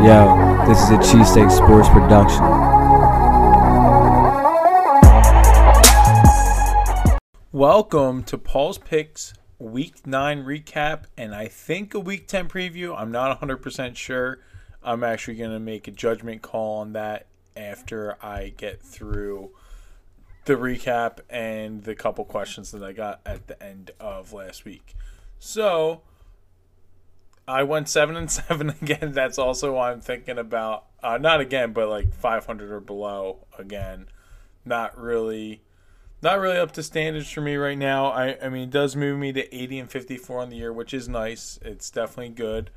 Yo, this is a Cheesesteak Sports production. Welcome to Paul's Picks Week 9 recap and I think a Week 10 preview. I'm not 100% sure. I'm actually going to make a judgment call on that after I get through the recap and the couple questions that I got at the end of last week. So, I went 7 and 7 again. That's also why I'm thinking about uh, not again, but like 500 or below again. Not really not really up to standards for me right now. I, I mean, it does move me to 80 and 54 on the year, which is nice. It's definitely good,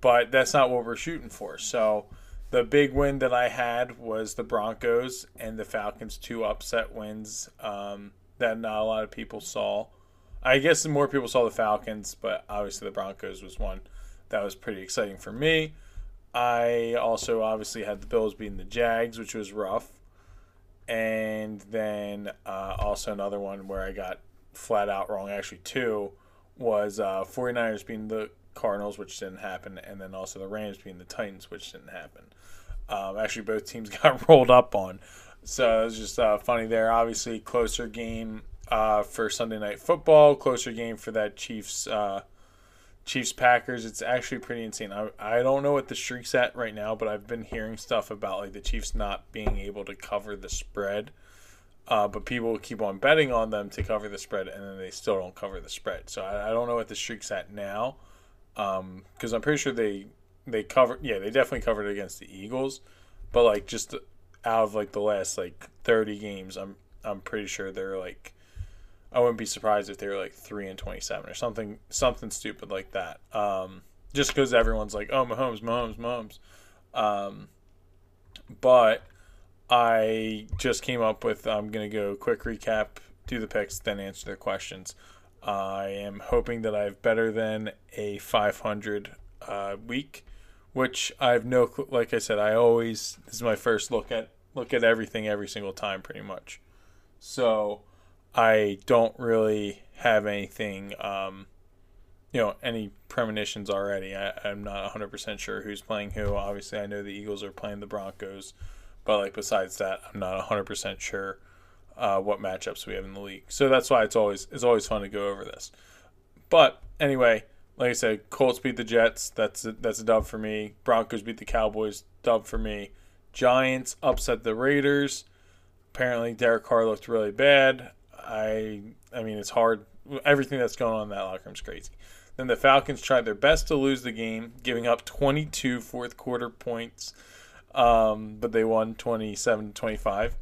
but that's not what we're shooting for. So, the big win that I had was the Broncos and the Falcons, two upset wins um, that not a lot of people saw. I guess more people saw the Falcons, but obviously the Broncos was one that was pretty exciting for me. I also obviously had the Bills beating the Jags, which was rough and then uh, also another one where I got flat out wrong. Actually, two was uh, 49ers beating the Cardinals, which didn't happen, and then also the Rams beating the Titans, which didn't happen. Um, actually, both teams got rolled up on, so it was just uh, funny there. Obviously, closer game uh, for Sunday Night Football, closer game for that Chiefs. Uh, Chiefs Packers, it's actually pretty insane. I, I don't know what the streak's at right now, but I've been hearing stuff about like the Chiefs not being able to cover the spread. Uh, but people keep on betting on them to cover the spread, and then they still don't cover the spread. So I, I don't know what the streak's at now, because um, I'm pretty sure they they covered. Yeah, they definitely covered against the Eagles, but like just out of like the last like 30 games, I'm I'm pretty sure they're like I wouldn't be surprised if they were like three and twenty seven or something something stupid like that. Um, just because everyone's like, oh Mahomes, Mahomes, Mahomes. Um, but I just came up with I'm gonna go quick recap, do the picks, then answer their questions. I am hoping that I have better than a 500 uh, week, which I have no like I said I always this is my first look at look at everything every single time pretty much. So I don't really have anything, um, you know, any premonitions already. I, I'm not 100% sure who's playing who. Obviously, I know the Eagles are playing the Broncos, but like besides that, I'm not 100% sure uh, what matchups we have in the league. So that's why it's always it's always fun to go over this. But anyway, like I said, Colts beat the Jets. That's a, that's a dub for me. Broncos beat the Cowboys. Dub for me. Giants upset the Raiders. Apparently, Derek Carr looked really bad. I I mean it's hard. Everything that's going on in that locker room is crazy. Then the Falcons tried their best to lose the game, giving up 22 fourth quarter points, um, but they won 27 25.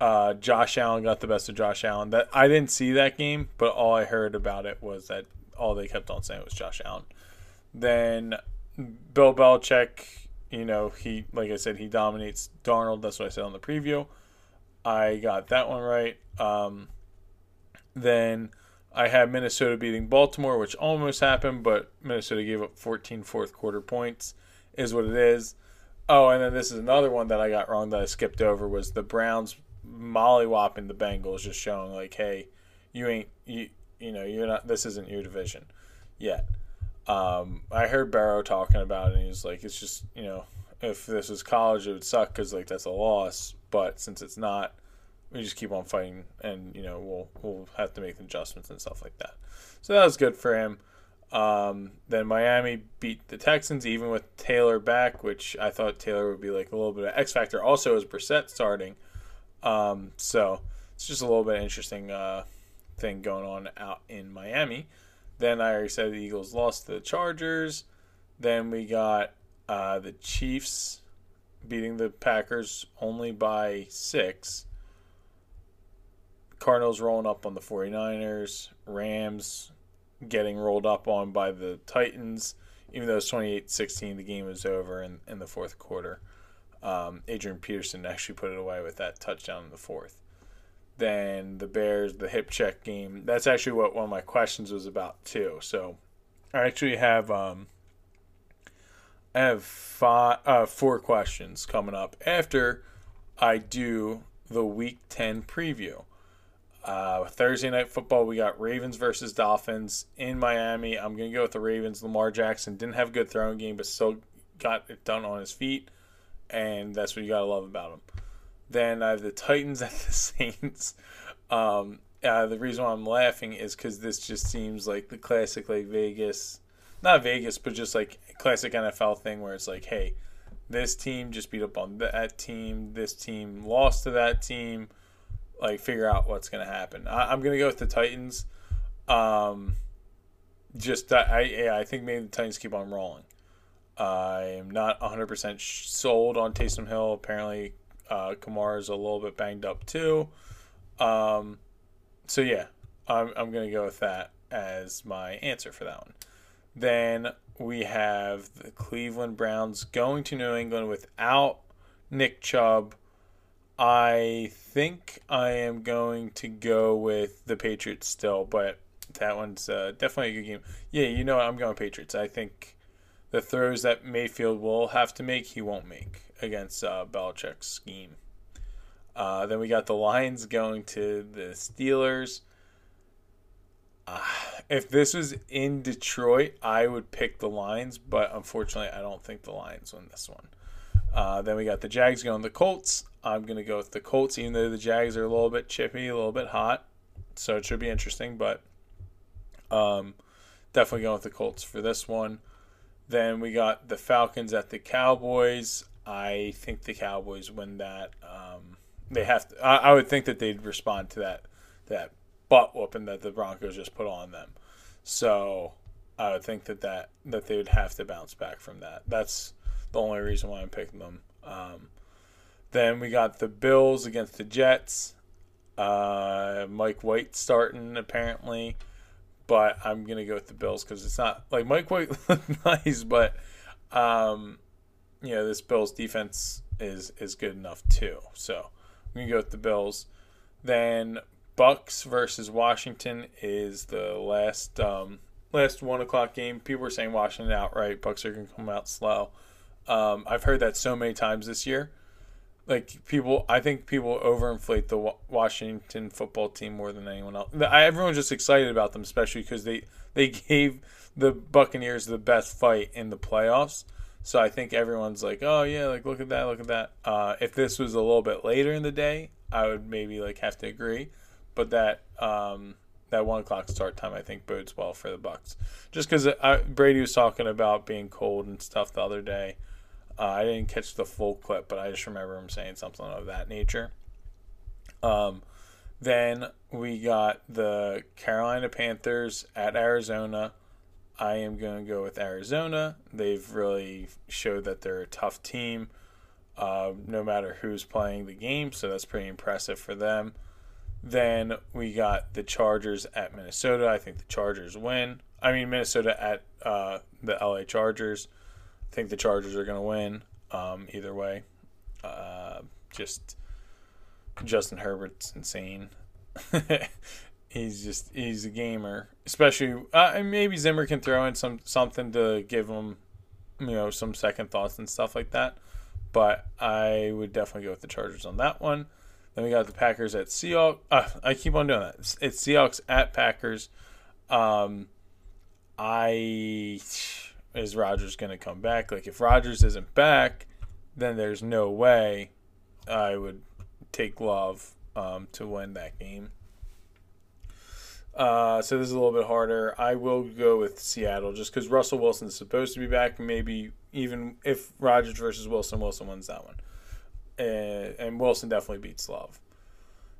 Uh, Josh Allen got the best of Josh Allen. That I didn't see that game, but all I heard about it was that all they kept on saying was Josh Allen. Then Bill Belichick, you know, he like I said, he dominates Darnold. That's what I said on the preview. I got that one right. Um, then I had Minnesota beating Baltimore, which almost happened, but Minnesota gave up 14 fourth quarter points, is what it is. Oh, and then this is another one that I got wrong that I skipped over was the Browns mollywhopping the Bengals, just showing like, hey, you ain't you you know you're not this isn't your division yet. Um, I heard Burrow talking about it, and he was like, it's just you know if this was college, it would suck because like that's a loss, but since it's not we just keep on fighting, and you know we'll we'll have to make adjustments and stuff like that. So that was good for him. Um, then Miami beat the Texans even with Taylor back, which I thought Taylor would be like a little bit of X factor. Also, as Brissett starting, um, so it's just a little bit interesting uh, thing going on out in Miami. Then I already said the Eagles lost to the Chargers. Then we got uh, the Chiefs beating the Packers only by six. Cardinals rolling up on the 49ers, Rams getting rolled up on by the Titans, even though it's 28 16, the game was over in, in the fourth quarter. Um, Adrian Peterson actually put it away with that touchdown in the fourth. Then the Bears, the hip check game. That's actually what one of my questions was about, too. So I actually have. Um, I have five, uh, four questions coming up after I do the Week 10 preview. Uh, Thursday night football, we got Ravens versus Dolphins in Miami. I'm going to go with the Ravens. Lamar Jackson didn't have a good throwing game, but still got it done on his feet, and that's what you gotta love about him. Then I have the Titans at the Saints. Um, uh, the reason why I'm laughing is because this just seems like the classic like Vegas, not Vegas, but just like classic NFL thing where it's like, hey, this team just beat up on that team. This team lost to that team. Like, figure out what's going to happen. I, am going to go with the Titans. Um, just I yeah, I think maybe the Titans keep on rolling. I am not 100% sold on Taysom Hill. Apparently, uh, Kamara is a little bit banged up too. Um, so yeah, I'm I'm gonna go with that as my answer for that one. Then we have the Cleveland Browns going to New England without Nick Chubb. I think I am going to go with the Patriots still, but that one's uh, definitely a good game. Yeah, you know what? I'm going Patriots. I think the throws that Mayfield will have to make, he won't make against uh, Belichick's scheme. Uh, then we got the Lions going to the Steelers. Uh, if this was in Detroit, I would pick the Lions, but unfortunately, I don't think the Lions win this one. Uh, then we got the Jags going the Colts. I'm going to go with the Colts, even though the Jags are a little bit chippy, a little bit hot. So it should be interesting, but um, definitely going with the Colts for this one. Then we got the Falcons at the Cowboys. I think the Cowboys win that. Um, they have to. I, I, would think that they'd respond to that that butt whooping that the Broncos just put on them. So I would think that that that they would have to bounce back from that. That's the only reason why I'm picking them. Um, then we got the Bills against the Jets. Uh, Mike White starting apparently, but I'm gonna go with the Bills because it's not like Mike White looked nice, but um, you know this Bills defense is is good enough too. So I'm gonna go with the Bills. Then Bucks versus Washington is the last um, last one o'clock game. People are saying Washington outright. Bucks are gonna come out slow. Um, I've heard that so many times this year. Like people, I think people overinflate the Washington football team more than anyone else. Everyone's just excited about them, especially because they they gave the Buccaneers the best fight in the playoffs. So I think everyone's like, oh yeah, like look at that, look at that. Uh, if this was a little bit later in the day, I would maybe like have to agree, but that um, that one o'clock start time I think bodes well for the Bucks. Just because Brady was talking about being cold and stuff the other day. Uh, I didn't catch the full clip, but I just remember him saying something of that nature. Um, then we got the Carolina Panthers at Arizona. I am going to go with Arizona. They've really showed that they're a tough team, uh, no matter who's playing the game, so that's pretty impressive for them. Then we got the Chargers at Minnesota. I think the Chargers win. I mean, Minnesota at uh, the LA Chargers. Think the Chargers are going to win um, either way. Uh, just Justin Herbert's insane. he's just he's a gamer. Especially uh, maybe Zimmer can throw in some something to give him, you know, some second thoughts and stuff like that. But I would definitely go with the Chargers on that one. Then we got the Packers at Seahawks. Uh, I keep on doing that. It's, it's Seahawks at Packers. Um, I is Rodgers going to come back? Like if Rodgers isn't back, then there's no way I would take Love um, to win that game. Uh, so this is a little bit harder. I will go with Seattle just because Russell Wilson is supposed to be back. Maybe even if Rodgers versus Wilson, Wilson wins that one, and, and Wilson definitely beats Love,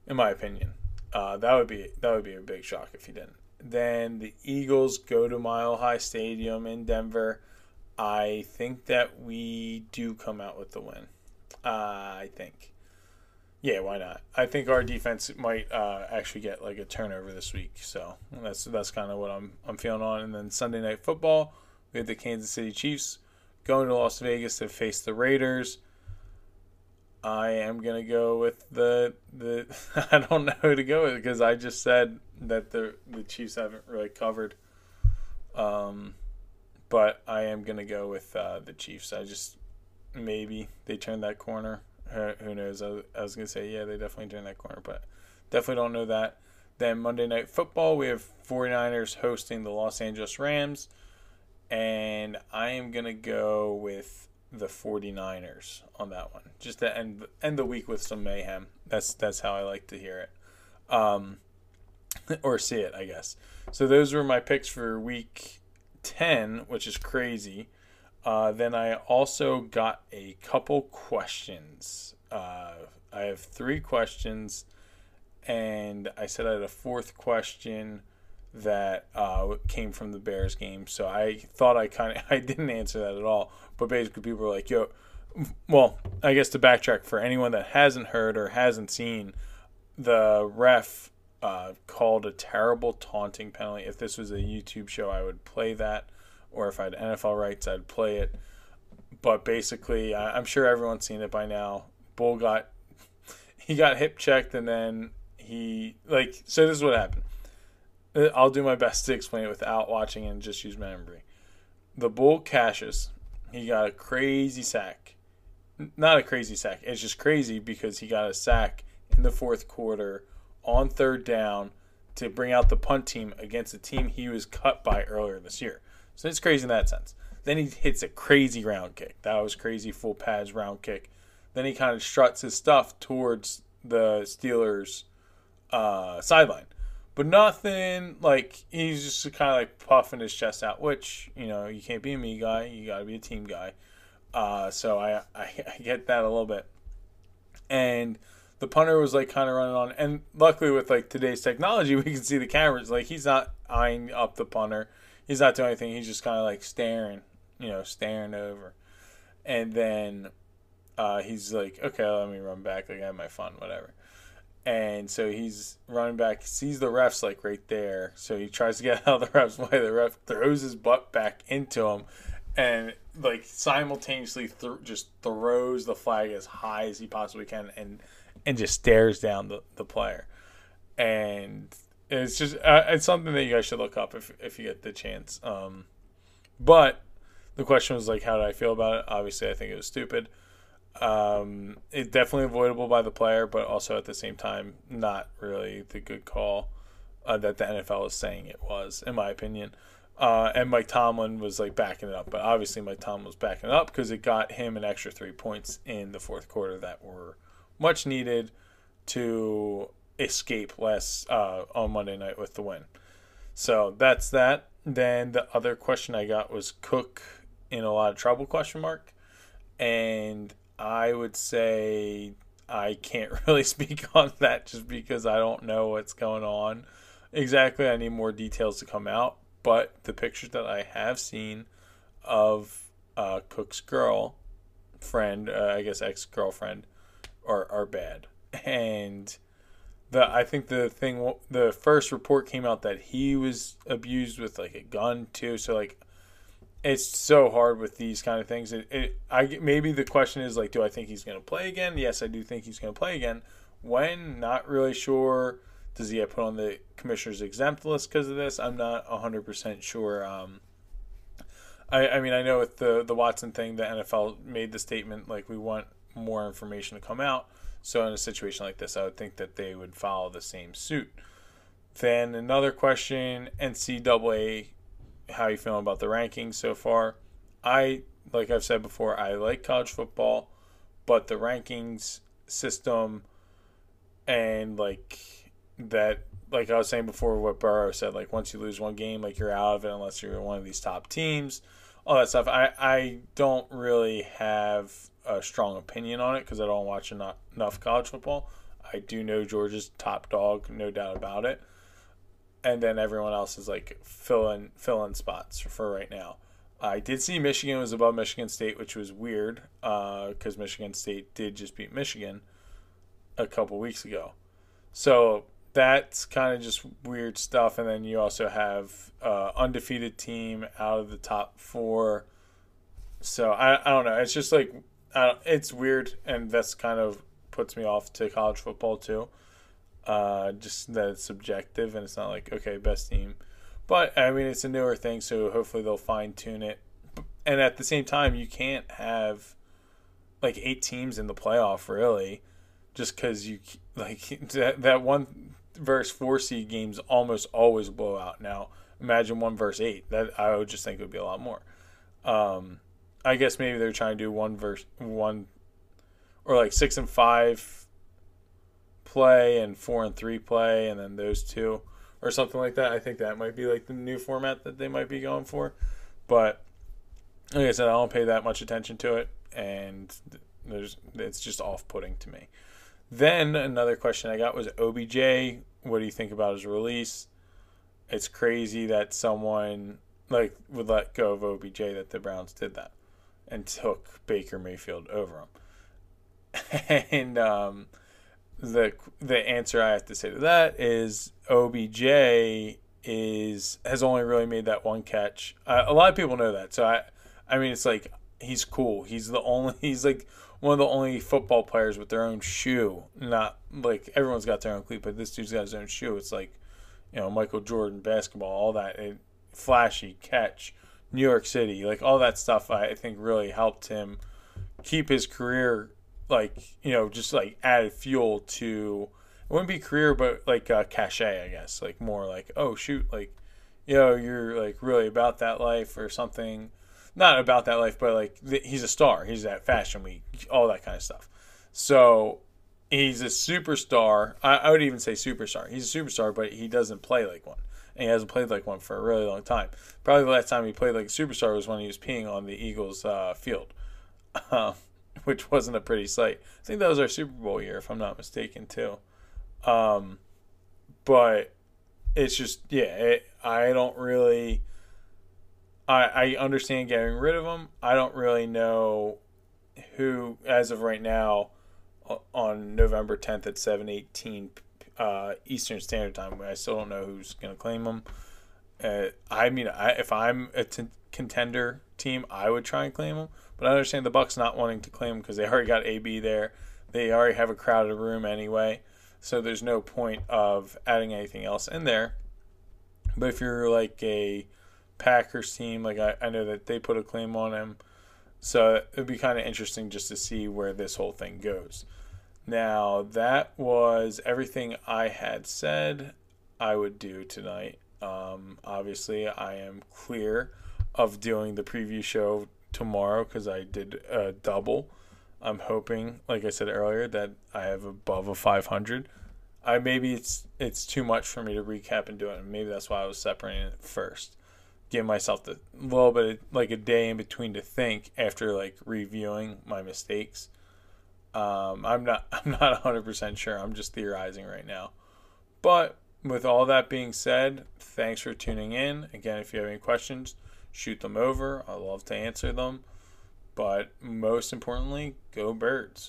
in my opinion. Uh, that would be that would be a big shock if he didn't. Then the Eagles go to Mile High Stadium in Denver. I think that we do come out with the win. Uh, I think. Yeah, why not? I think our defense might uh, actually get like a turnover this week, so that's that's kind of what I'm I'm feeling on. And then Sunday night football, we have the Kansas City Chiefs going to Las Vegas to face the Raiders. I am gonna go with the the. I don't know who to go with because I just said that the the Chiefs haven't really covered. Um, but I am gonna go with uh, the Chiefs. I just maybe they turn that corner who knows? I, I was to say, yeah, they definitely turned that corner, but definitely don't know that. Then Monday Night Football, we have 49ers hosting the Los Angeles Rams. and I am going to go with the 49ers on that one. Just to end end the week with some mayhem. That's that's how I like to hear it. Um or see it, I guess. So those were my picks for week 10, which is crazy. Uh, then I also got a couple questions. Uh, I have three questions, and I said I had a fourth question that uh, came from the Bears game. So I thought I kind of I didn't answer that at all. But basically, people were like, "Yo." Well, I guess to backtrack for anyone that hasn't heard or hasn't seen, the ref uh, called a terrible taunting penalty. If this was a YouTube show, I would play that, or if I had NFL rights, I'd play it. But basically, I, I'm sure everyone's seen it by now. Bull got he got hip checked, and then he like so. This is what happened. Uh, I'll do my best to explain it without watching and just use memory. The bull Cassius, he got a crazy sack. Not a crazy sack. It's just crazy because he got a sack in the fourth quarter on third down to bring out the punt team against a team he was cut by earlier this year. So it's crazy in that sense. Then he hits a crazy round kick. That was crazy full pads round kick. Then he kind of struts his stuff towards the Steelers uh, sideline. But nothing like he's just kind of like puffing his chest out, which you know you can't be a me guy, you got to be a team guy. Uh, so I, I I get that a little bit, and the punter was like kind of running on. And luckily, with like today's technology, we can see the cameras. Like he's not eyeing up the punter. He's not doing anything. He's just kind of like staring, you know, staring over. And then uh, he's like, okay, let me run back. Like I have my fun, whatever. And so he's running back, sees the refs like right there. So he tries to get out of the refs way. The ref throws his butt back into him, and like simultaneously th- just throws the flag as high as he possibly can, and and just stares down the, the player. And it's just uh, it's something that you guys should look up if if you get the chance. Um, but the question was like, how did I feel about it? Obviously, I think it was stupid. Um, it's definitely avoidable by the player, but also at the same time, not really the good call uh, that the NFL is saying it was, in my opinion. Uh, and Mike Tomlin was like backing it up, but obviously Mike Tomlin was backing it up because it got him an extra three points in the fourth quarter that were much needed to escape last uh, on Monday night with the win. So that's that. Then the other question I got was Cook in a lot of trouble question mark, and I would say I can't really speak on that just because I don't know what's going on exactly. I need more details to come out, but the pictures that I have seen of uh, Cook's girl friend, uh, I guess ex girlfriend, are are bad. And the I think the thing the first report came out that he was abused with like a gun too. So like it's so hard with these kind of things. It, it I maybe the question is like, do I think he's going to play again? Yes, I do think he's going to play again. When? Not really sure. Does he get put on the commissioner's exempt list because of this? I'm not 100% sure. Um, I, I mean, I know with the, the Watson thing, the NFL made the statement like we want more information to come out. So in a situation like this, I would think that they would follow the same suit. Then another question: NCAA, how you feeling about the rankings so far? I like I've said before, I like college football, but the rankings system and like that like I was saying before what Burrow said, like once you lose one game, like you're out of it unless you're one of these top teams, all that stuff. I, I don't really have a strong opinion on it because I don't watch enough, enough college football. I do know Georgia's top dog, no doubt about it. And then everyone else is like fill in fill in spots for right now. I did see Michigan was above Michigan State, which was weird because uh, Michigan State did just beat Michigan a couple weeks ago. So that's kind of just weird stuff. And then you also have uh, undefeated team out of the top four. So I, I don't know. It's just like it's weird, and that's kind of puts me off to college football too. Uh, just that it's subjective, and it's not like okay, best team. But I mean, it's a newer thing, so hopefully they'll fine tune it. And at the same time, you can't have like eight teams in the playoff, really, just because you like that, that one versus four seed games almost always blow out. Now, Imagine one verse eight. That I would just think would be a lot more. Um, I guess maybe they're trying to do one verse one, or like six and five play and four and three play, and then those two or something like that. I think that might be like the new format that they might be going for. But like I said, I don't pay that much attention to it, and there's it's just off-putting to me. Then another question I got was OBJ. What do you think about his release? It's crazy that someone like would let go of OBJ that the Browns did that and took Baker Mayfield over him. and um, the the answer I have to say to that is OBJ is has only really made that one catch. Uh, a lot of people know that, so I I mean it's like he's cool. He's the only he's like one of the only football players with their own shoe. Not like everyone's got their own cleat, but this dude's got his own shoe. It's like you know Michael Jordan basketball, all that it, flashy catch, New York City, like all that stuff. I think really helped him keep his career like you know just like added fuel to it wouldn't be career but like uh, cachet i guess. Like more like oh shoot like you know you're like really about that life or something. Not about that life but like th- he's a star. He's at fashion week all that kind of stuff. So he's a superstar. I, I would even say superstar. He's a superstar but he doesn't play like one. And he hasn't played like one for a really long time. Probably the last time he played like a superstar was when he was peeing on the eagles uh, field. Um, which wasn't a pretty sight. I think that was our Super Bowl year, if I'm not mistaken, too. Um, but it's just yeah, it, I don't really. I I understand getting rid of them. I don't really know who, as of right now, on November 10th at 7:18 uh, Eastern Standard Time. I still don't know who's going to claim them. Uh, I mean, I, if I'm a t- contender team, I would try and claim them. But I understand the Bucks not wanting to claim because they already got AB there. They already have a crowded room anyway, so there's no point of adding anything else in there. But if you're like a Packers team, like I, I know that they put a claim on him, so it'd be kind of interesting just to see where this whole thing goes. Now that was everything I had said I would do tonight. Um, obviously, I am clear of doing the preview show tomorrow because I did a double. I'm hoping, like I said earlier, that I have above a 500. I maybe it's it's too much for me to recap and do it. And maybe that's why I was separating it first. Give myself a little bit of, like a day in between to think after like reviewing my mistakes. Um, I'm not I'm not 100 percent sure. I'm just theorizing right now. But with all that being said, thanks for tuning in. Again, if you have any questions shoot them over. I love to answer them. But most importantly, go birds.